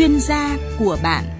chuyên gia của bạn.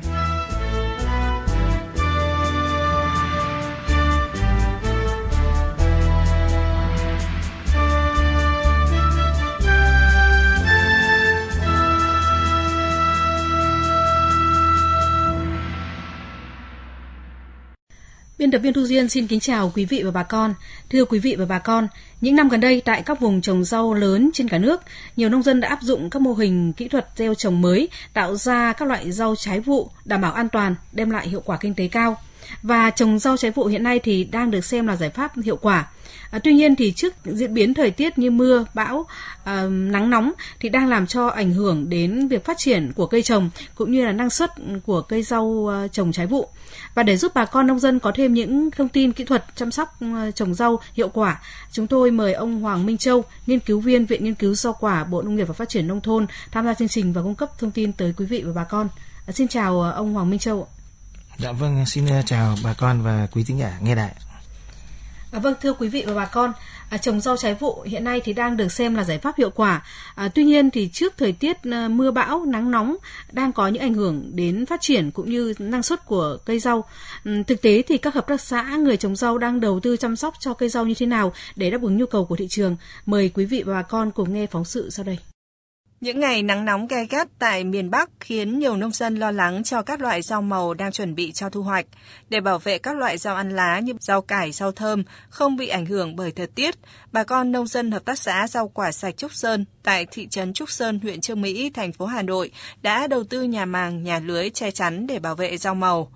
Biên tập viên Thu Duyên xin kính chào quý vị và bà con. Thưa quý vị và bà con, những năm gần đây tại các vùng trồng rau lớn trên cả nước, nhiều nông dân đã áp dụng các mô hình kỹ thuật gieo trồng mới, tạo ra các loại rau trái vụ đảm bảo an toàn, đem lại hiệu quả kinh tế cao. Và trồng rau trái vụ hiện nay thì đang được xem là giải pháp hiệu quả. À, tuy nhiên thì trước diễn biến thời tiết như mưa, bão, à, nắng nóng thì đang làm cho ảnh hưởng đến việc phát triển của cây trồng cũng như là năng suất của cây rau à, trồng trái vụ. Và để giúp bà con nông dân có thêm những thông tin kỹ thuật chăm sóc à, trồng rau hiệu quả, chúng tôi mời ông Hoàng Minh Châu, nghiên cứu viên Viện Nghiên cứu Rau quả Bộ Nông nghiệp và Phát triển Nông thôn tham gia chương trình và cung cấp thông tin tới quý vị và bà con. À, xin chào à, ông Hoàng Minh Châu. Dạ vâng, xin ờ, chào bà con và quý thính giả nghe đại. À, vâng thưa quý vị và bà con, à, trồng rau trái vụ hiện nay thì đang được xem là giải pháp hiệu quả. À, tuy nhiên thì trước thời tiết à, mưa bão, nắng nóng đang có những ảnh hưởng đến phát triển cũng như năng suất của cây rau. Ừ, thực tế thì các hợp tác xã người trồng rau đang đầu tư chăm sóc cho cây rau như thế nào để đáp ứng nhu cầu của thị trường. Mời quý vị và bà con cùng nghe phóng sự sau đây. Những ngày nắng nóng gay gắt tại miền Bắc khiến nhiều nông dân lo lắng cho các loại rau màu đang chuẩn bị cho thu hoạch. Để bảo vệ các loại rau ăn lá như rau cải, rau thơm không bị ảnh hưởng bởi thời tiết, bà con nông dân hợp tác xã rau quả sạch Trúc Sơn tại thị trấn Trúc Sơn, huyện Trương Mỹ, thành phố Hà Nội đã đầu tư nhà màng, nhà lưới che chắn để bảo vệ rau màu.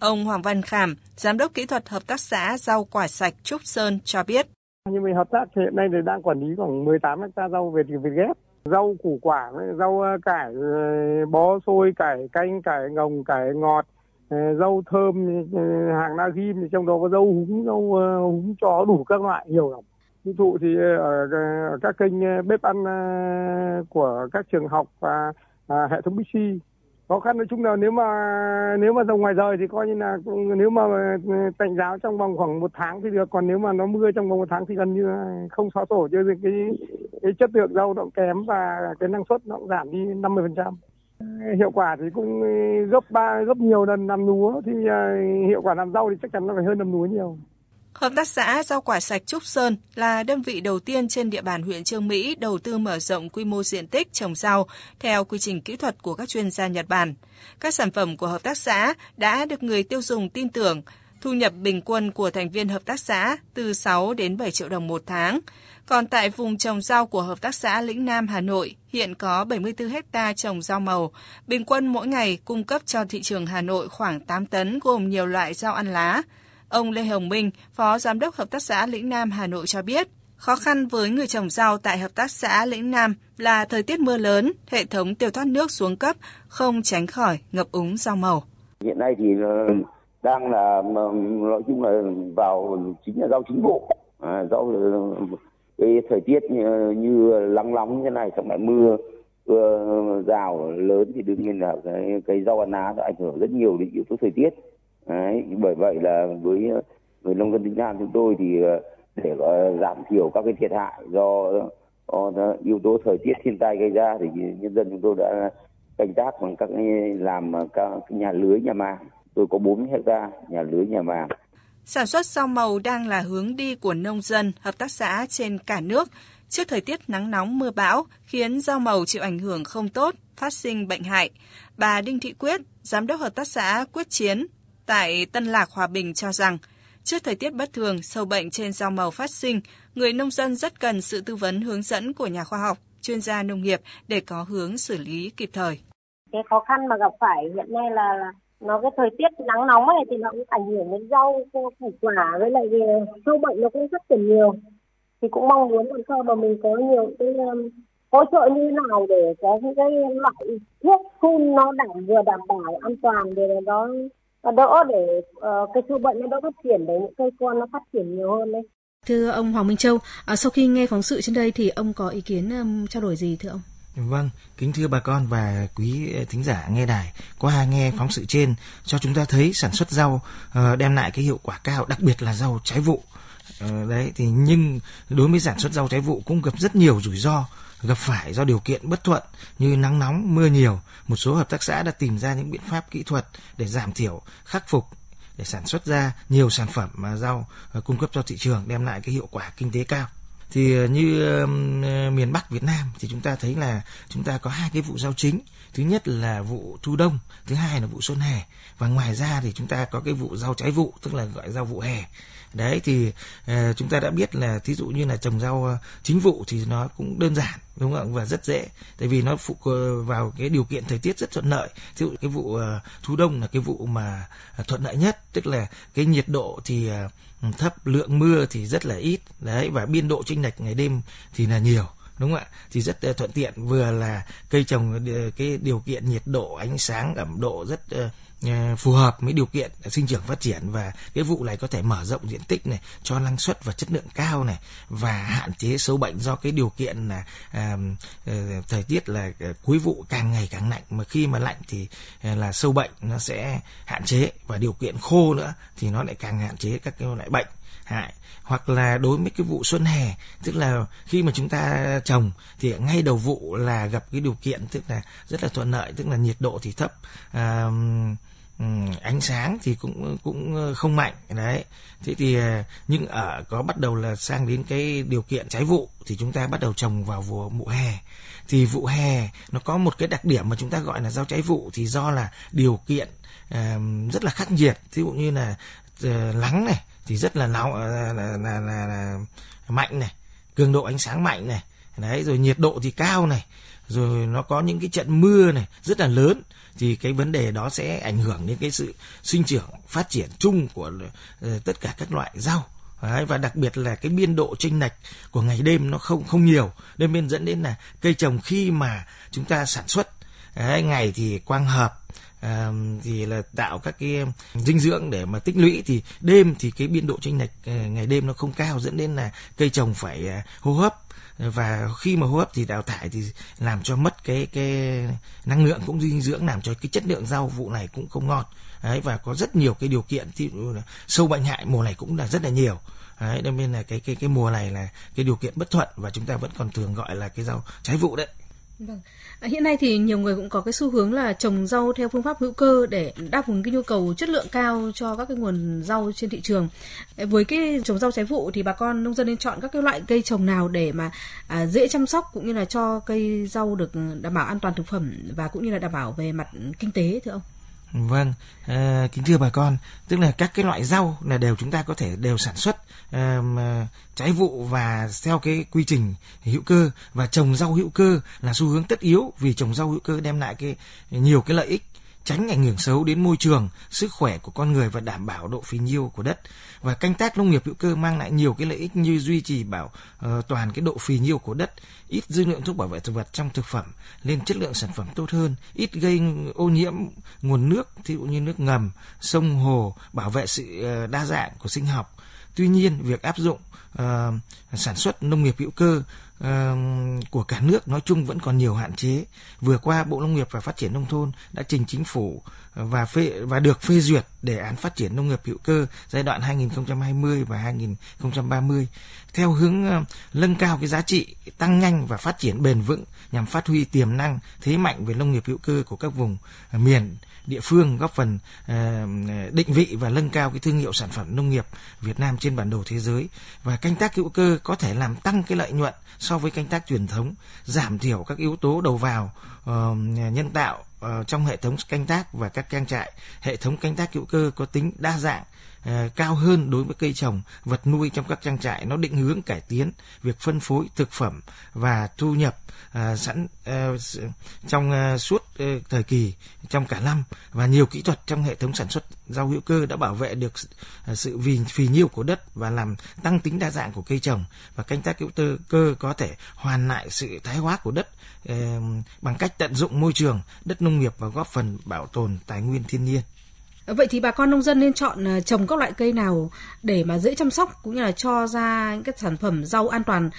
Ông Hoàng Văn Khảm, giám đốc kỹ thuật hợp tác xã rau quả sạch Trúc Sơn cho biết. Như mình hợp tác hiện nay thì đang quản lý khoảng 18 hecta rau về việc ghép rau củ quả rau ờ, cải ờ, bó xôi, cải canh, cải ngồng, cải ngọt ờ, rau thơm hàng na ghim trong đó có rau húng rau húng chó đủ các loại, nhiều lắm. Tiêu thụ thì ở các kênh bếp ăn của các trường học và hệ thống Bixi khó khăn nói chung là nếu mà nếu mà dòng ngoài rời thì coi như là nếu mà ừ, tạnh giáo trong vòng khoảng một tháng thì được. Còn nếu mà nó mưa trong vòng một tháng thì gần như không xóa sổ, cho cái cái chất lượng rau nó kém và cái năng suất nó cũng giảm đi 50 phần trăm. Hiệu quả thì cũng ừ, gấp ba, gấp nhiều lần làm lúa thì à, hiệu quả làm rau thì chắc chắn nó phải hơn làm lúa nhiều. Hợp tác xã rau quả sạch Trúc Sơn là đơn vị đầu tiên trên địa bàn huyện Trương Mỹ đầu tư mở rộng quy mô diện tích trồng rau theo quy trình kỹ thuật của các chuyên gia Nhật Bản. Các sản phẩm của hợp tác xã đã được người tiêu dùng tin tưởng, thu nhập bình quân của thành viên hợp tác xã từ 6 đến 7 triệu đồng một tháng. Còn tại vùng trồng rau của Hợp tác xã Lĩnh Nam Hà Nội, hiện có 74 hecta trồng rau màu. Bình quân mỗi ngày cung cấp cho thị trường Hà Nội khoảng 8 tấn gồm nhiều loại rau ăn lá, Ông Lê Hồng Minh, Phó Giám đốc Hợp tác xã Lĩnh Nam Hà Nội cho biết, khó khăn với người trồng rau tại Hợp tác xã Lĩnh Nam là thời tiết mưa lớn, hệ thống tiêu thoát nước xuống cấp, không tránh khỏi ngập úng rau màu. Hiện nay thì ờ, đang là nói chung là vào chính là rau chính vụ, à, rau ờ, cái thời tiết như, như nắng nóng như này xong lại mưa rào lớn thì đương nhiên là cái cây rau ăn lá nó ảnh hưởng rất nhiều đến yếu tố thời tiết Đấy, bởi vậy là với người nông dân Vĩnh Nam chúng tôi thì ờ, để ờ, giảm thiểu các cái thiệt hại do, do yếu tố thời tiết thiên tai gây ra thì nhân dân chúng tôi đã canh tác bằng các làm ờ, các nhà lưới nhà màng. Tôi có 4 hecta nhà lưới nhà màng. Sản xuất rau màu đang là hướng đi của nông dân, hợp tác xã trên cả nước. Trước thời tiết nắng nóng mưa bão khiến rau màu chịu ảnh hưởng không tốt, phát sinh bệnh hại. Bà Đinh Thị Quyết, giám đốc hợp tác xã Quyết Chiến, tại Tân Lạc Hòa Bình cho rằng, trước thời tiết bất thường, sâu bệnh trên rau màu phát sinh, người nông dân rất cần sự tư vấn hướng dẫn của nhà khoa học, chuyên gia nông nghiệp để có hướng xử lý kịp thời. Cái khó khăn mà gặp phải hiện nay là nó cái thời tiết nắng nóng này thì nó cũng ảnh hưởng đến rau củ quả với lại sâu bệnh nó cũng rất là nhiều thì cũng mong muốn làm sao mà mình có nhiều cái um, hỗ trợ như nào để có những cái loại thuốc phun nó đảm vừa đảm bảo an toàn để nó đỡ để uh, cây sâu bệnh nó đỡ phát triển để những cây con nó phát triển nhiều hơn đấy. Thưa ông Hoàng Minh Châu, à, sau khi nghe phóng sự trên đây thì ông có ý kiến um, trao đổi gì thưa ông? Vâng, kính thưa bà con và quý thính giả nghe đài, qua nghe phóng sự trên cho chúng ta thấy sản xuất rau uh, đem lại cái hiệu quả cao, đặc biệt là rau trái vụ Ờ, đấy thì nhưng đối với sản xuất rau trái vụ cũng gặp rất nhiều rủi ro gặp phải do điều kiện bất thuận như nắng nóng, mưa nhiều. Một số hợp tác xã đã tìm ra những biện pháp kỹ thuật để giảm thiểu, khắc phục để sản xuất ra nhiều sản phẩm mà rau ờ, cung cấp cho thị trường đem lại cái hiệu quả kinh tế cao. Thì ờ, như uh, miền Bắc Việt Nam thì chúng ta thấy là chúng ta có hai cái vụ rau chính. Thứ nhất là vụ thu đông thứ hai là vụ xuân hè và ngoài ra thì chúng ta có cái vụ rau trái vụ tức là gọi rau vụ hè đấy thì uh, chúng ta đã biết là thí dụ như là trồng rau ờ, chính vụ thì nó cũng đơn giản đúng không và rất dễ tại vì nó phụ ờ, vào cái điều kiện thời tiết rất thuận lợi. Thí dụ cái vụ uh, thu đông là cái vụ mà thuận lợi nhất tức là cái nhiệt độ thì uh, thấp lượng mưa thì rất là ít đấy và biên độ chênh lệch ngày đêm thì là nhiều đúng không ạ? Thì rất uh, thuận tiện vừa là cây trồng cái điều kiện nhiệt độ ánh sáng ẩm độ rất uh, Ờ, phù hợp với điều kiện sinh trưởng phát triển và cái vụ này có thể mở rộng diện tích này cho năng suất và chất lượng cao này và hạn chế sâu bệnh do cái điều kiện là à, thời tiết là cuối vụ càng ngày càng lạnh mà khi mà lạnh thì là sâu bệnh nó sẽ hạn chế và điều kiện khô nữa thì nó lại càng hạn chế các cái loại bệnh hại. Hoặc là đối với cái vụ xuân hè tức là khi mà chúng ta trồng thì ngay đầu vụ là gặp cái điều kiện tức là rất là thuận lợi tức là nhiệt độ thì thấp. Uh, Ừ, ánh sáng thì cũng cũng ờ, không mạnh đấy. Thế thì ờ, nhưng ở có bắt đầu là sang đến cái điều kiện trái vụ thì chúng ta bắt đầu trồng vào vụ mùa hè. Thì vụ hè nó có một cái đặc điểm mà chúng ta gọi là rau trái vụ thì do là điều kiện rất là khắc nghiệt. Ví dụ như là uh, nắng này thì rất là nóng là, là, là, là, là mạnh này cường độ ánh sáng mạnh này đấy rồi nhiệt độ thì cao này rồi nó có những cái trận mưa này rất là lớn thì cái vấn đề đó sẽ ảnh hưởng đến cái sự sinh trưởng phát triển chung của ờ, tất cả các loại rau. Đấy, và đặc biệt là cái biên độ chênh lệch của ngày đêm nó không không nhiều. Nên bên dẫn đến là cây trồng khi mà chúng ta sản xuất. Đấy, ngày thì quang hợp à, thì là tạo các cái dinh dưỡng để mà tích lũy. Thì đêm thì cái biên độ chênh lệch ờ, ngày đêm nó không cao dẫn đến là cây trồng phải ờ, hô hấp và khi mà hô hấp thì đào thải thì làm cho mất cái cái năng lượng cũng dinh dưỡng, làm cho cái chất lượng rau vụ này cũng không ngon. Đấy, và có rất nhiều cái điều kiện thì sâu bệnh hại, mùa này cũng là rất là nhiều. Đấy nên là cái cái cái mùa này là cái điều kiện bất thuận và chúng ta vẫn còn thường gọi là cái rau trái vụ đấy. Vâng. À, hiện nay thì nhiều người cũng có cái xu hướng là trồng rau theo phương pháp hữu cơ để đáp ứng cái nhu cầu chất lượng cao cho các cái nguồn rau trên thị trường. À, với cái trồng rau trái vụ thì bà con nông dân nên chọn các cái loại cây trồng nào để mà à, dễ chăm sóc cũng như là cho cây rau được đảm bảo an toàn thực phẩm và cũng như là đảm bảo về mặt kinh tế thưa ông? Vâng, à, kính thưa bà con, tức là các cái loại rau là đều chúng ta có thể đều sản xuất à, trái vụ và theo cái quy trình hữu cơ. Và trồng rau hữu cơ là xu hướng tất yếu vì trồng rau hữu cơ đem lại cái nhiều cái lợi ích tránh ảnh hưởng xấu đến môi trường, sức khỏe của con người và đảm bảo độ phì nhiêu của đất. Và canh tác nông nghiệp hữu cơ mang lại nhiều cái lợi ích như duy trì bảo uh, toàn cái độ phì nhiêu của đất, ít dư lượng thuốc bảo vệ thực vật trong thực phẩm, lên chất lượng sản phẩm tốt hơn, ít gây ô nhiễm nguồn nước, ví dụ như nước ngầm, sông hồ, bảo vệ sự uh, đa dạng của sinh học. Tuy nhiên, việc áp dụng uh, sản xuất nông nghiệp hữu cơ của cả nước nói chung vẫn còn nhiều hạn chế. Vừa qua Bộ Nông nghiệp và Phát triển nông thôn đã trình chính phủ ờ, và phê và được phê duyệt đề án phát triển nông nghiệp hữu cơ giai đoạn 2020 và 2030 theo hướng ờ, nâng cao cái giá trị, tăng nhanh và phát triển bền vững nhằm phát huy tiềm năng thế mạnh về nông nghiệp hữu cơ của các vùng miền địa phương góp phần ờ, ờ, định vị và nâng cao cái thương hiệu sản phẩm nông nghiệp Việt Nam trên bản đồ thế giới và canh tác hữu cơ có thể làm tăng cái lợi nhuận so với canh tác truyền thống, giảm thiểu các yếu tố đầu vào ờ, nhân tạo trong hệ thống canh tác và các trang trại. Hệ thống canh tác hữu cơ có tính đa dạng cao hơn đối với cây trồng, vật nuôi trong các trang trại nó định hướng cải tiến việc phân phối thực phẩm và thu nhập sẵn trong suốt thời kỳ trong cả năm và nhiều kỹ thuật trong hệ thống sản xuất rau hữu cơ đã bảo vệ được sự à, vì, phì nhiêu của đất và làm tăng tính đa dạng của cây trồng và canh tác hữu cơ có thể hoàn lại sự thái hóa của đất bằng cách tận dụng môi trường, đất nông nghiệp và góp phần bảo tồn tài nguyên thiên nhiên. Ờ, vậy thì bà con nông dân nên chọn ờ, trồng các loại cây nào để mà dễ chăm sóc cũng như là cho ra những cái sản phẩm rau an toàn.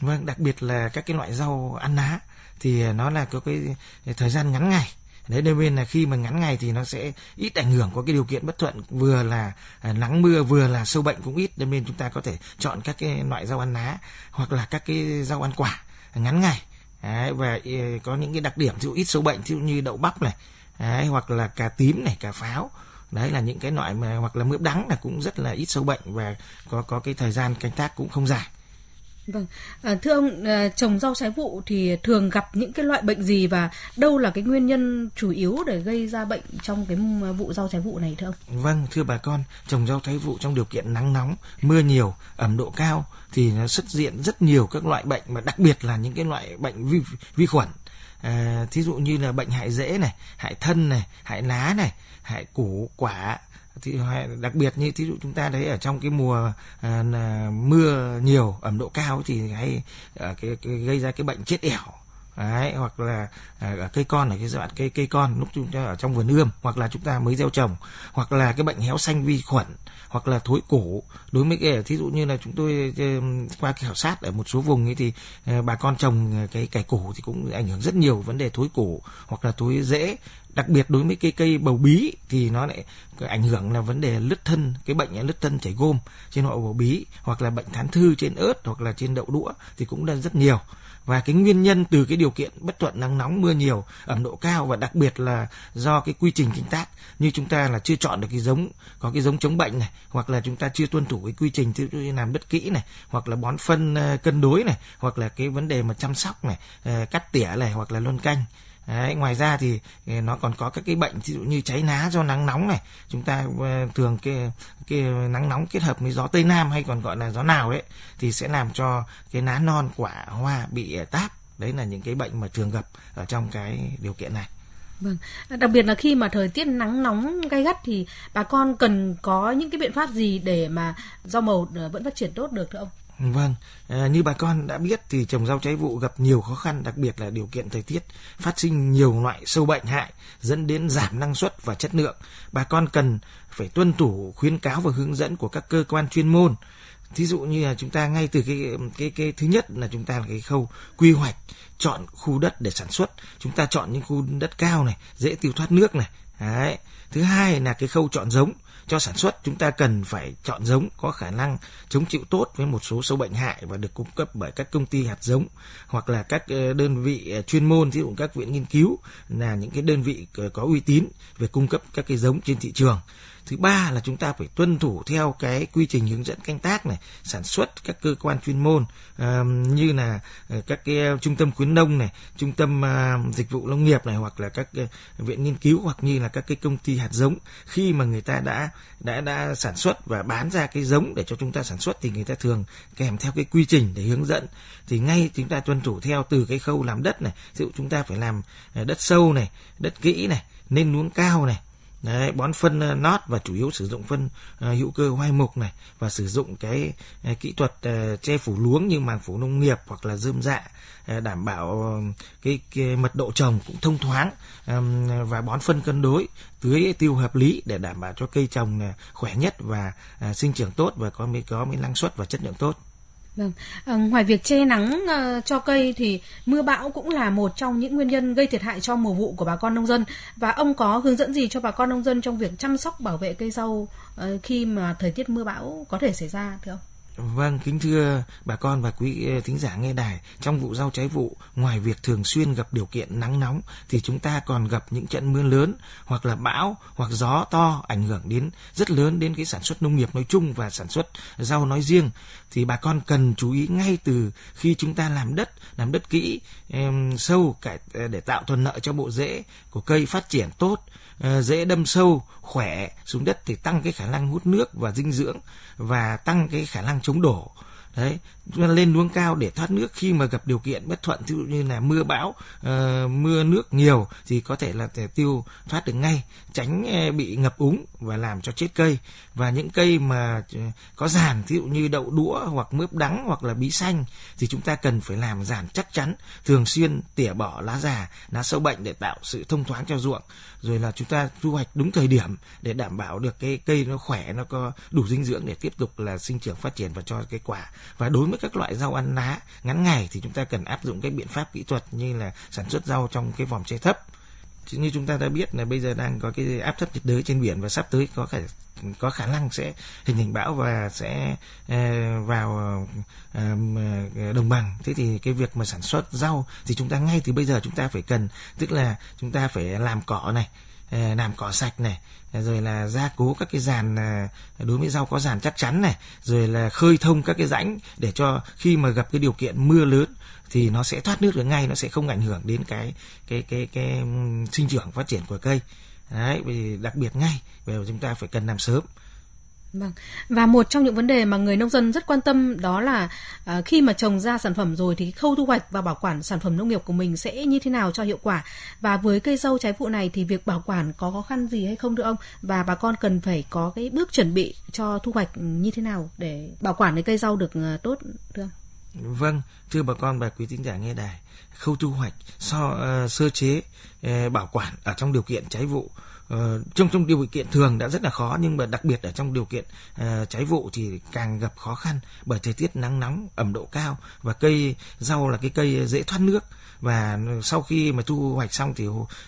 Vâng, đặc biệt là các cái loại rau ăn lá thì nó là có cái thời gian ngắn ngày. Đấy nên là khi mà ngắn ngày thì nó sẽ ít ảnh hưởng có cái điều kiện bất thuận vừa là à, nắng mưa vừa là sâu bệnh cũng ít nên chúng ta có thể chọn các cái loại rau ăn lá hoặc là các cái rau ăn quả ngắn ngày. Đấy, và e, có những cái đặc điểm ví dụ ít sâu bệnh ví dụ như đậu bắp này đấy, hoặc là cà tím này cà pháo. Đấy là những cái loại mà hoặc là mướp đắng là cũng rất là ít sâu bệnh và có có cái thời gian canh tác cũng không dài. Vâng, à, thưa ông, à, trồng rau trái vụ thì thường gặp những cái loại bệnh gì và đâu là cái nguyên nhân chủ yếu để gây ra bệnh trong cái à, vụ rau trái vụ này thưa ông? Vâng, thưa bà con, trồng rau trái vụ trong điều kiện nắng nóng, mưa nhiều, ẩm độ cao thì nó xuất hiện rất nhiều các loại bệnh mà đặc biệt là những cái loại bệnh vi, vi khuẩn. À, thí dụ như là bệnh hại rễ này, hại thân này, hại lá này, hại củ quả. Thì à, đặc biệt như thí dụ chúng ta thấy ở trong cái mùa à, mưa nhiều ẩm độ cao thì hay à, cái, cái gây ra cái bệnh chết ẻo. Đấy, hoặc là à, cây con ở cái giai đoạn cây cây con lúc chúng ta ở trong vườn ươm hoặc là chúng ta mới gieo trồng hoặc là cái bệnh héo xanh vi khuẩn hoặc là thối cổ. Đối với cái thí dụ như là chúng tôi ờ, qua khảo sát ở một số vùng ấy thì à, bà con trồng ờ, cái cải cổ thì cũng ảnh hưởng rất nhiều vấn đề thối cổ hoặc là thối rễ. Đặc biệt đối với cây cây bầu bí thì nó lại ảnh hưởng là vấn đề lứt thân cái bệnh lứt thân chảy gôm trên họ bầu bí hoặc là bệnh thán thư trên ớt hoặc là trên đậu đũa thì cũng là rất nhiều và cái nguyên nhân từ cái điều kiện bất thuận nắng nóng, mưa nhiều ẩm độ cao và đặc biệt là do cái quy trình canh tác, như chúng ta là chưa chọn được cái giống, có cái giống chống bệnh này, hoặc là chúng ta chưa tuân thủ cái quy trình làm đất kỹ này, hoặc là bón phân ờ, cân đối này, hoặc là cái vấn đề mà chăm sóc này ờ, cắt tỉa này, hoặc là luân canh Đấy, ngoài ra thì ờ, nó còn có các cái bệnh ví dụ như cháy ná do nắng nóng này. Chúng ta ờ, thường cái cái nắng nóng kết hợp với gió tây nam hay còn gọi là gió nào đấy thì sẽ làm cho cái lá non quả hoa bị ờ, táp. Đấy là những cái bệnh mà thường gặp ở trong cái điều kiện này. Vâng, à, đặc biệt là khi mà thời tiết nắng nóng gay gắt thì bà con cần có những cái biện pháp gì để mà rau màu vẫn phát triển tốt được thưa ông? Vâng, à, như bà con đã biết thì trồng rau trái vụ gặp nhiều khó khăn, đặc biệt là điều kiện thời tiết, phát sinh nhiều loại sâu bệnh hại, dẫn đến giảm năng suất và chất lượng. Bà con cần phải tuân thủ khuyến cáo và hướng dẫn của các cơ quan chuyên môn. Thí dụ như là chúng ta ngay từ cái cái cái thứ nhất là chúng ta là cái khâu quy hoạch, chọn khu đất để sản xuất. Chúng ta chọn những khu đất cao này, dễ tiêu thoát nước này. Đấy. Thứ hai là cái khâu chọn giống cho sản xuất, chúng ta cần phải chọn giống có khả năng chống chịu tốt với một số sâu bệnh hại và được cung cấp bởi các công ty hạt giống hoặc là các ờ, đơn vị ờ, chuyên môn ví dụ các viện nghiên cứu là những cái đơn vị có uy tín về cung cấp các cái giống trên thị trường thứ ba là chúng ta phải tuân thủ theo cái quy trình hướng dẫn canh tác này sản xuất các cơ quan chuyên môn uh, như là ờ, các cái ờ, trung tâm khuyến nông này trung tâm uh, dịch vụ nông nghiệp này hoặc là các uh, viện nghiên cứu hoặc như là các cái công ty hạt giống. Khi mà người ta đã đã đã sản xuất và bán ra cái giống để cho chúng ta sản xuất thì người ta thường kèm theo cái quy trình để hướng dẫn. Thì ngay chúng ta tuân thủ theo từ cái khâu làm đất này ví dụ chúng ta phải làm đất sâu này đất kỹ này nên luống cao này Đấy, bón phân ờ, nót và chủ yếu sử dụng phân ờ, hữu cơ hoai mục này và sử dụng cái ờ, kỹ thuật che phủ luống như màng phủ nông nghiệp hoặc là dơm dạ đảm bảo cái, cái mật độ trồng cũng thông thoáng và bón phân cân đối tưới tiêu hợp lý để đảm bảo cho cây trồng khỏe nhất và sinh trưởng tốt và có mới có mới năng suất và chất lượng tốt. Vâng, à, ngoài việc che nắng ờ, cho cây thì mưa bão cũng là một trong những nguyên nhân gây thiệt hại cho mùa vụ của bà con nông dân và ông có hướng dẫn gì cho bà con nông dân trong việc chăm sóc bảo vệ cây rau ờ, khi mà thời tiết mưa bão có thể xảy ra thưa ông? Vâng, kính thưa bà con và quý ờ, thính giả nghe đài, trong vụ rau trái vụ, ngoài việc thường xuyên gặp điều kiện nắng nóng thì chúng ta còn gặp những trận mưa lớn hoặc là bão hoặc gió to ảnh hưởng đến rất lớn đến cái sản xuất nông nghiệp nói chung và sản xuất rau nói riêng. Thì bà con cần chú ý ngay từ khi chúng ta làm đất, làm đất kỹ, em, sâu cải ờ, để tạo thuận lợi cho bộ rễ của cây phát triển tốt. Ờ, dễ đâm sâu khỏe xuống đất thì tăng cái khả năng hút nước và dinh dưỡng và tăng cái khả năng chống đổ. Đấy lên luống cao để thoát nước khi mà gặp điều kiện bất thuận ví dụ như là mưa bão uh, mưa nước nhiều thì có thể là thể tiêu thoát được ngay tránh ờ, bị ngập úng và làm cho chết cây. Và những cây mà có giàn ví dụ như đậu đũa hoặc mướp đắng hoặc là bí xanh thì chúng ta cần phải làm giàn chắc chắn thường xuyên tỉa bỏ lá già lá sâu bệnh để tạo sự thông thoáng cho ruộng rồi là chúng ta thu hoạch đúng thời điểm để đảm bảo được cái cây nó khỏe, nó có đủ dinh dưỡng để tiếp tục là sinh trưởng phát triển và cho cái quả. Và đối với các loại rau ăn lá ngắn ngày thì chúng ta cần áp dụng các biện pháp kỹ thuật như là sản xuất rau trong cái vòng che thấp như chúng ta đã biết là bây giờ đang có cái áp thấp nhiệt đới trên biển và sắp tới có khả có khả năng sẽ hình thành bão và sẽ uh, vào uh, đồng bằng. Thế thì cái việc mà sản xuất rau thì chúng ta ngay từ bây giờ chúng ta phải cần tức là chúng ta phải làm cỏ này làm cỏ sạch này rồi là gia cố các cái giàn đối với rau có giàn chắc chắn này rồi là khơi thông các cái rãnh để cho khi mà gặp cái điều kiện mưa lớn thì nó sẽ thoát nước được ngay nó sẽ không ảnh hưởng đến cái cái cái cái, cái sinh trưởng phát triển của cây đấy vì đặc biệt ngay về chúng ta phải cần làm sớm Vâng. Và một trong những vấn đề mà người nông dân rất quan tâm đó là à, khi mà trồng ra sản phẩm rồi thì khâu thu hoạch và bảo quản sản phẩm nông nghiệp của mình sẽ như thế nào cho hiệu quả. Và với cây dâu trái vụ này thì việc bảo quản có khó khăn gì hay không thưa ông? Và bà con cần phải có cái bước chuẩn bị cho thu hoạch như thế nào để bảo quản cái cây rau được à, tốt thưa ông? Vâng, thưa bà con và quý tín giả nghe đài, khâu thu hoạch, so uh, sơ chế, uh, bảo quản ở trong điều kiện cháy vụ uh, trong trong điều kiện thường đã rất là khó nhưng mà đặc biệt ở trong điều kiện uh, cháy vụ thì càng gặp khó khăn bởi thời tiết nắng nóng, ẩm độ cao và cây rau là cái cây dễ thoát nước và sau khi mà thu hoạch xong thì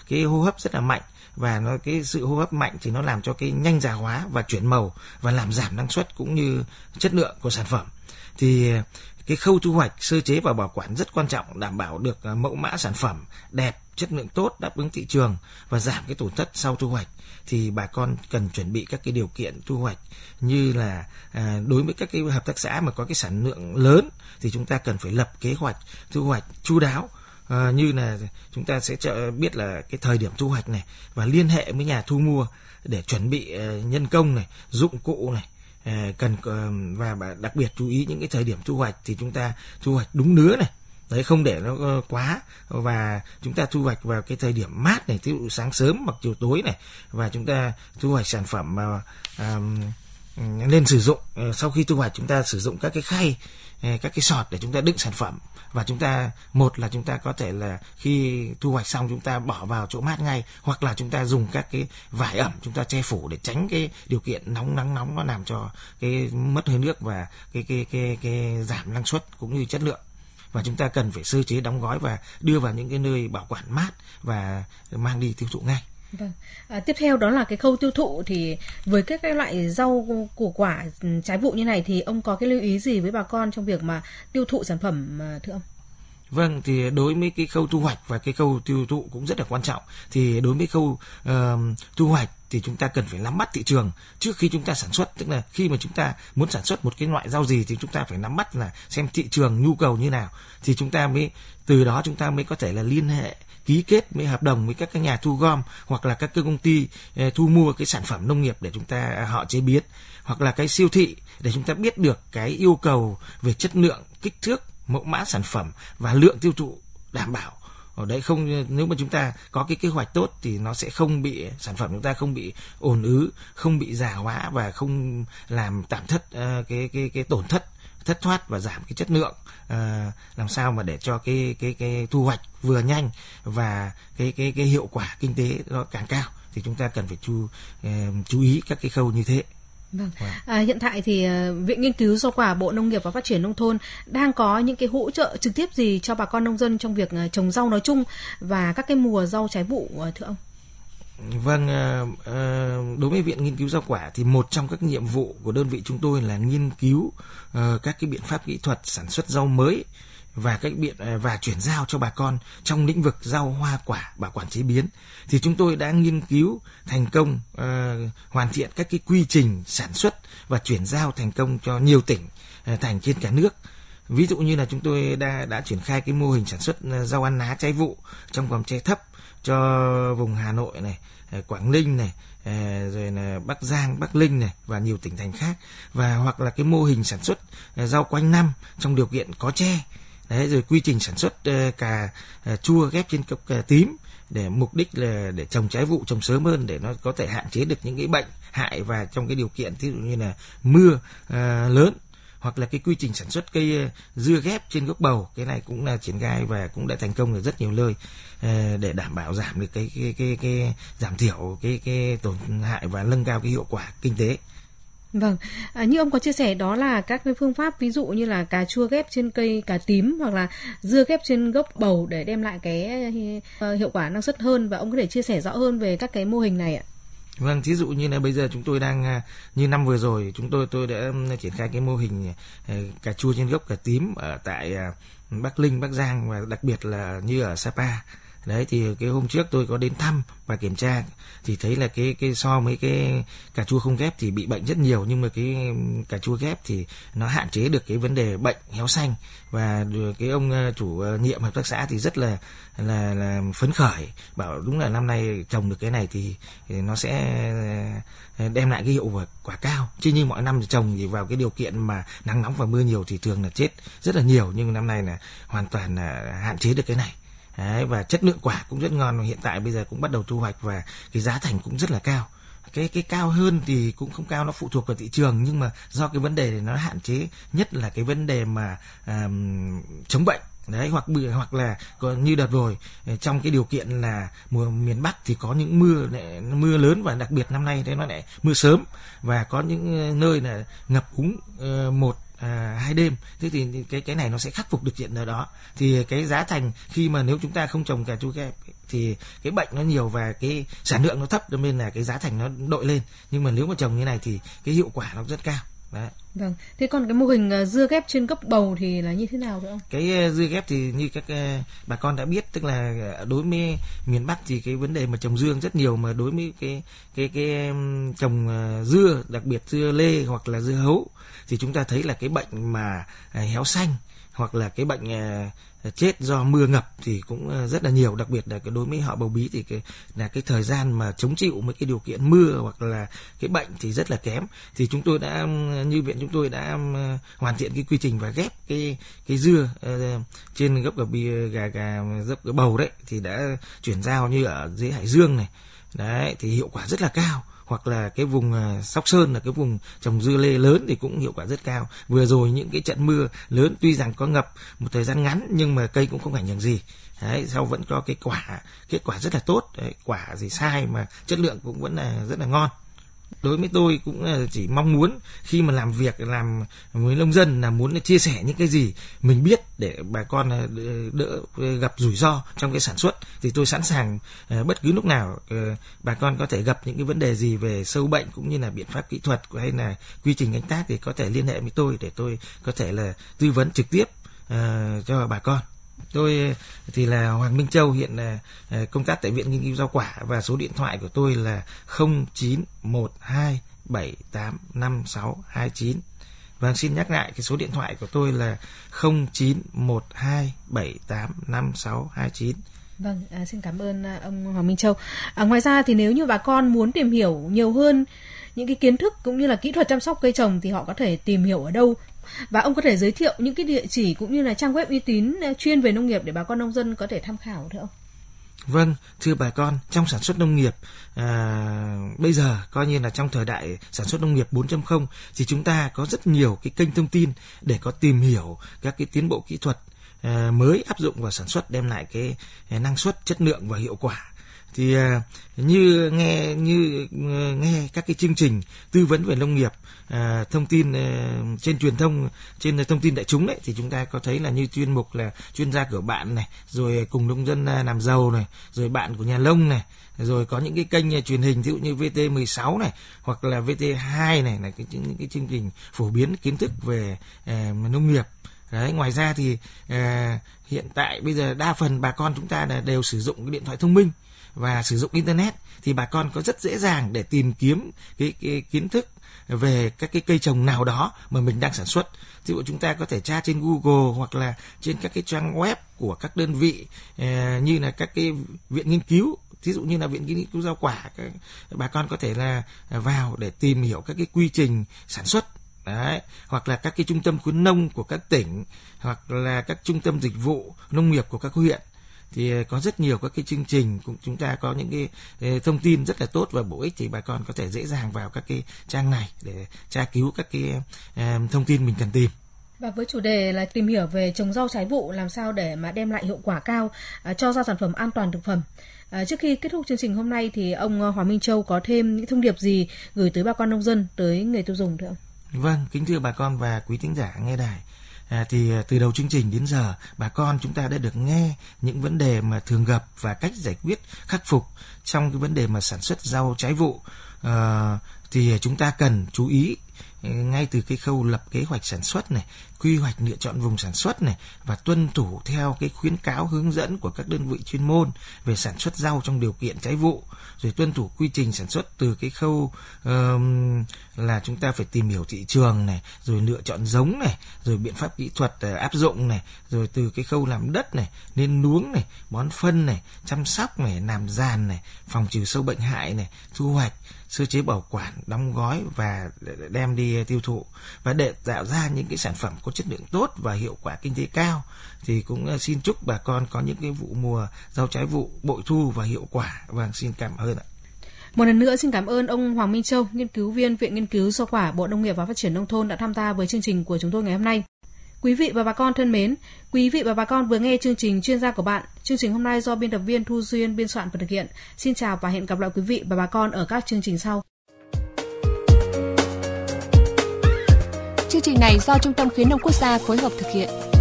cái hô hấp rất là mạnh và nó cái sự hô hấp mạnh thì nó làm cho cái nhanh già hóa và chuyển màu và làm giảm năng suất cũng như chất lượng của sản phẩm. Thì cái khâu thu hoạch sơ chế và bảo quản rất quan trọng đảm bảo được à, mẫu mã sản phẩm đẹp chất lượng tốt đáp ứng thị trường và giảm cái tổn thất sau thu hoạch. Thì bà con cần chuẩn bị các cái điều kiện thu hoạch như là à, đối với các cái hợp tác xã mà có cái sản lượng lớn thì chúng ta cần phải lập kế hoạch thu hoạch chu đáo. À, như là chúng ta sẽ biết là cái thời điểm thu hoạch này và liên hệ với nhà thu mua để chuẩn bị à, nhân công này dụng cụ này Ờ, cần ờ, và đặc biệt chú ý những cái thời điểm thu hoạch thì chúng ta thu hoạch đúng nứa này. Đấy không để nó ờ, quá. Và chúng ta thu hoạch vào cái thời điểm mát này ví dụ sáng sớm hoặc chiều tối này. Và chúng ta thu hoạch sản phẩm mà um, nên sử dụng. Sau khi thu hoạch chúng ta sử dụng các cái khay các cái sọt để chúng ta đựng sản phẩm và chúng ta một là chúng ta có thể là khi thu hoạch xong chúng ta bỏ vào chỗ mát ngay hoặc là chúng ta dùng các cái vải ẩm chúng ta che phủ để tránh cái điều kiện nóng nắng nóng nó làm cho cái mất hơi nước và cái cái cái cái giảm năng suất cũng như chất lượng và chúng ta cần phải sơ chế đóng gói và đưa vào những cái nơi bảo quản mát và mang đi tiêu thụ ngay Vâng. À, tiếp theo đó là cái khâu tiêu thụ thì với các cái loại rau củ quả ừ, trái vụ như này thì ông có cái lưu ý gì với bà con trong việc mà tiêu thụ sản phẩm à, thưa ông? Vâng, thì đối với cái khâu thu hoạch và cái khâu tiêu thụ cũng rất là quan trọng. Thì đối với khâu uh, thu hoạch thì chúng ta cần phải nắm bắt thị trường trước khi chúng ta sản xuất. Tức là khi mà chúng ta muốn sản xuất một cái loại rau gì thì chúng ta phải nắm bắt là xem thị trường nhu cầu như nào. Thì chúng ta mới từ đó chúng ta mới có thể là liên hệ ký kết với hợp đồng với các cái nhà thu gom hoặc là các cái công ty ờ, thu mua cái sản phẩm nông nghiệp để chúng ta à, họ chế biến. Hoặc là cái siêu thị để chúng ta biết được cái yêu cầu về chất lượng kích thước mẫu mã sản phẩm và lượng tiêu thụ đảm bảo. Ở đấy không nếu mà chúng ta có cái kế hoạch tốt thì nó sẽ không bị sản phẩm chúng ta không bị ồn ứ không bị già hóa và không làm tạm thất uh, cái cái cái tổn thất thất thoát và giảm cái chất lượng à, làm sao mà để cho cái cái cái thu hoạch vừa nhanh và cái cái cái hiệu quả kinh tế nó càng cao. Thì chúng ta cần phải chú uh, chú ý các cái khâu như thế. Vâng. vâng. À, hiện tại thì uh, Viện Nghiên cứu Rau quả Bộ Nông nghiệp và Phát triển Nông thôn đang có những cái hỗ trợ trực tiếp gì cho bà con nông dân trong việc uh, trồng rau nói chung và các cái mùa rau trái vụ uh, thưa ông? Vâng, đối với Viện Nghiên cứu Rau quả thì một trong các nhiệm vụ của đơn vị chúng tôi là nghiên cứu các cái biện pháp kỹ thuật sản xuất rau mới và các biện à, và chuyển giao cho bà con trong lĩnh vực rau hoa quả bảo quản chế biến. Thì chúng tôi đã nghiên cứu thành công uh, hoàn thiện các cái quy trình sản xuất và chuyển giao thành công cho nhiều tỉnh uh, thành trên cả nước. Ví dụ như là chúng tôi đã đã triển khai cái mô hình sản xuất ờ, rau ăn lá trái vụ trong vòng tre thấp cho vùng Hà Nội này à, Quảng Ninh này rồi là Bắc Giang, Bắc Linh này và nhiều tỉnh thành khác. Và hoặc là cái mô hình sản xuất rau quanh năm trong điều kiện có tre. Đấy, rồi quy trình sản xuất uh, cà uh, chua ghép trên cốc cà tím để mục đích là để trồng trái vụ trồng sớm hơn để nó có thể hạn chế được những cái bệnh hại và trong cái điều kiện ví dụ như là mưa uh, lớn hoặc là cái quy trình sản xuất cây dưa ghép trên gốc bầu. Cái này cũng là triển khai và cũng đã thành công ở rất nhiều nơi để đảm bảo giảm được cái cái cái, cái giảm thiểu cái cái tổn hại và nâng cao cái hiệu quả kinh tế. Vâng, à, như ông có chia sẻ đó là các cái phương pháp ví dụ như là cà chua ghép trên cây cà tím hoặc là dưa ghép trên gốc bầu để đem lại cái ờ, hiệu quả năng suất hơn và ông có thể chia sẻ rõ hơn về các cái mô hình này ạ. Vâng, ví dụ như là bây giờ chúng tôi đang à, như năm vừa rồi chúng tôi tôi đã triển khai cái mô hình à, cà chua trên gốc cà tím ở tại à, Bắc Linh, Bắc Giang và đặc biệt là như ở Sapa đấy thì cái hôm trước tôi có đến thăm và kiểm tra thì thấy là cái cái so với cái cà chua không ghép thì bị bệnh rất nhiều nhưng mà cái cà chua ghép thì nó hạn chế được cái vấn đề bệnh héo xanh. Và cái ông ờ, chủ ờ, nhiệm hợp tác xã thì rất là là là phấn khởi bảo đúng là năm nay trồng được cái này thì, thì nó sẽ ờ, đem lại cái hiệu quả, quả cao. Chứ như mọi năm trồng thì vào cái điều kiện mà nắng nóng và mưa nhiều thì thường là chết rất là nhiều nhưng năm nay là hoàn toàn là hạn chế được cái này. Đấy, và chất lượng quả cũng rất ngon và hiện tại bây giờ cũng bắt đầu thu hoạch và cái giá thành cũng rất là cao. Cái cái cao hơn thì cũng không cao nó phụ thuộc vào thị trường nhưng mà do cái vấn đề này nó hạn chế nhất là cái vấn đề mà um, chống bệnh. Đấy hoặc hoặc là như đợt rồi ờ, trong cái điều kiện là mùa miền Bắc thì có những mưa mưa lớn và đặc biệt năm nay thế nó lại mưa sớm. Và có những ờ, nơi là ngập úng ờ, một à, hai đêm. Thế thì cái cái này nó sẽ khắc phục được chuyện đó. Thì cái giá thành khi mà nếu chúng ta không trồng cà chua kẹp thì cái bệnh nó nhiều và cái sản lượng nó thấp cho nên là cái giá thành nó đội lên. Nhưng mà nếu mà trồng như này thì cái hiệu quả nó rất cao. Đấy. Vâng. Thế còn cái mô hình ờ, dưa ghép trên gốc bầu thì là như thế nào thưa ông? Cái ờ, dưa ghép thì như các ờ, bà con đã biết tức là đối với miền Bắc thì cái vấn đề mà trồng dương rất nhiều mà đối với cái cái cái trồng dưa đặc biệt dưa lê hoặc là dưa hấu thì chúng ta thấy là cái bệnh mà héo xanh hoặc là cái bệnh chết do mưa ngập thì cũng ờ, rất là nhiều đặc biệt là cái đối với họ bầu bí thì cái là cái thời gian mà chống chịu với cái điều kiện mưa hoặc là cái bệnh thì rất là kém. Thì chúng tôi đã như viện chúng tôi đã ờ, hoàn thiện cái quy trình và ghép cái cái dưa uh, trên gốc gà bì gà gà gốc gà bầu đấy thì đã chuyển giao như ở dưới hải dương này. Đấy thì hiệu quả rất là cao hoặc là cái vùng à, Sóc Sơn là cái vùng trồng dưa lê lớn thì cũng hiệu quả rất cao. Vừa rồi những cái trận mưa lớn tuy rằng có ngập một thời gian ngắn nhưng mà cây cũng không ảnh hưởng gì. Đấy, sau vẫn có cái quả kết quả rất là tốt, Đấy, quả gì sai mà chất lượng cũng vẫn là rất là ngon đối với tôi cũng chỉ mong muốn khi mà làm việc, làm với nông dân là muốn chia sẻ những cái gì mình biết để bà con ờ, đỡ gặp rủi ro trong cái sản xuất. Thì tôi sẵn sàng ờ, bất cứ lúc nào ờ, bà con có thể gặp những cái vấn đề gì về sâu bệnh cũng như là biện pháp kỹ thuật hay là quy trình canh tác thì có thể liên hệ với tôi để tôi có thể là tư vấn trực tiếp cho bà con. Tôi ờ, thì là Hoàng Minh Châu hiện là ờ, công tác tại Viện Nghiên cứu rau quả và số điện thoại của tôi là 0912785629. Vâng xin nhắc lại, cái số điện thoại của tôi là 0912785629. Vâng, à, xin cảm ơn à, ông Hoàng Minh Châu. À, ngoài ra thì nếu như bà con muốn tìm hiểu nhiều hơn những cái kiến thức cũng như là kỹ thuật chăm sóc cây trồng thì họ có thể tìm hiểu ở đâu và ông có thể giới thiệu những cái địa chỉ cũng như là trang web uy tín à, chuyên về nông nghiệp để bà con nông dân có thể tham khảo thưa ông Vâng, thưa bà con, trong sản xuất nông nghiệp à, bây giờ coi như là trong thời đại sản xuất nông nghiệp 4.0 thì chúng ta có rất nhiều cái kênh thông tin để có tìm hiểu các cái tiến bộ kỹ thuật Ờ, mới áp dụng vào sản xuất đem lại cái ờ, năng suất, chất lượng và hiệu quả. Thì ờ, như nghe như nghe các cái chương trình tư vấn về nông nghiệp à, thông tin trên truyền thông trên thông tin đại chúng đấy thì chúng ta có thấy là như chuyên mục là chuyên gia của bạn này rồi cùng nông dân làm giàu này rồi bạn của nhà nông này rồi có những cái kênh truyền hình ví dụ như VT16 này hoặc là VT2 này là cái những cái chương trình phổ biến kiến thức về nông nghiệp. Đấy, ngoài ra thì à, hiện tại bây giờ đa phần bà con chúng ta là đều sử dụng cái điện thoại thông minh và sử dụng internet thì bà con có rất dễ dàng để tìm kiếm cái, cái kiến thức về các cái cây trồng nào đó mà mình đang sản xuất. thì chúng ta có thể tra trên Google hoặc là trên các cái trang web của các đơn vị ờ, như là các cái viện nghiên cứu thí dụ như là viện nghiên cứu rau quả các bà con có thể là vào để tìm hiểu các cái quy trình sản xuất Đấy, hoặc là các cái trung tâm khuyến nông của các tỉnh hoặc là các trung tâm dịch vụ nông nghiệp của các huyện thì ờ, có rất nhiều các cái chương trình cũng chúng ta có những cái ờ, thông tin rất là tốt và bổ ích thì bà con có thể dễ dàng vào các cái trang này để tra cứu các cái ờ, thông tin mình cần tìm Và với chủ đề là tìm hiểu về trồng rau trái vụ làm sao để mà đem lại hiệu quả cao cho ra sản phẩm an toàn thực phẩm. Trước khi kết thúc chương trình hôm nay thì ông Hoàng Minh Châu có thêm những thông điệp gì gửi tới bà con nông dân, tới người tiêu dùng thưa ông? Vâng, kính thưa bà con và quý thính giả nghe đài. À, thì à, từ đầu chương trình đến giờ bà con chúng ta đã được nghe những vấn đề mà thường gặp và cách giải quyết khắc phục trong cái vấn đề mà sản xuất rau trái vụ ờ, à, thì chúng ta cần chú ý ừ, ngay từ cái khâu lập kế hoạch sản xuất này, quy hoạch lựa chọn vùng sản xuất này và tuân thủ theo cái khuyến cáo hướng dẫn của các đơn vị chuyên môn về sản xuất rau trong điều kiện trái vụ, rồi tuân thủ quy trình sản xuất từ cái khâu um, là chúng ta phải tìm hiểu thị trường này, rồi lựa chọn giống này, rồi biện pháp kỹ thuật uh, áp dụng này, rồi từ cái khâu làm đất này, nên nuống này, bón phân này, chăm sóc này, làm giàn này, phòng trừ sâu bệnh hại này, thu hoạch sơ chế bảo quản, đóng gói và đem đi tiêu thụ. Và để tạo ra những cái sản phẩm có chất lượng tốt và hiệu quả kinh tế cao thì cũng ờ, xin chúc bà con có những cái vụ mùa rau trái vụ bội thu và hiệu quả. và xin cảm ơn ạ. Một lần nữa xin cảm ơn ông Hoàng Minh Châu, nghiên cứu viên Viện Nghiên cứu Rau quả Bộ Nông nghiệp và Phát triển Nông thôn đã tham gia với chương trình của chúng tôi ngày hôm nay. Quý vị và bà con thân mến, quý vị và bà con vừa nghe chương trình chuyên gia của bạn. Chương trình hôm nay do biên tập viên Thu Duyên biên soạn và thực hiện. Xin chào và hẹn gặp lại quý vị và bà con ở các chương trình sau. Chương trình này do Trung tâm Khuyến nông Quốc gia phối hợp thực hiện.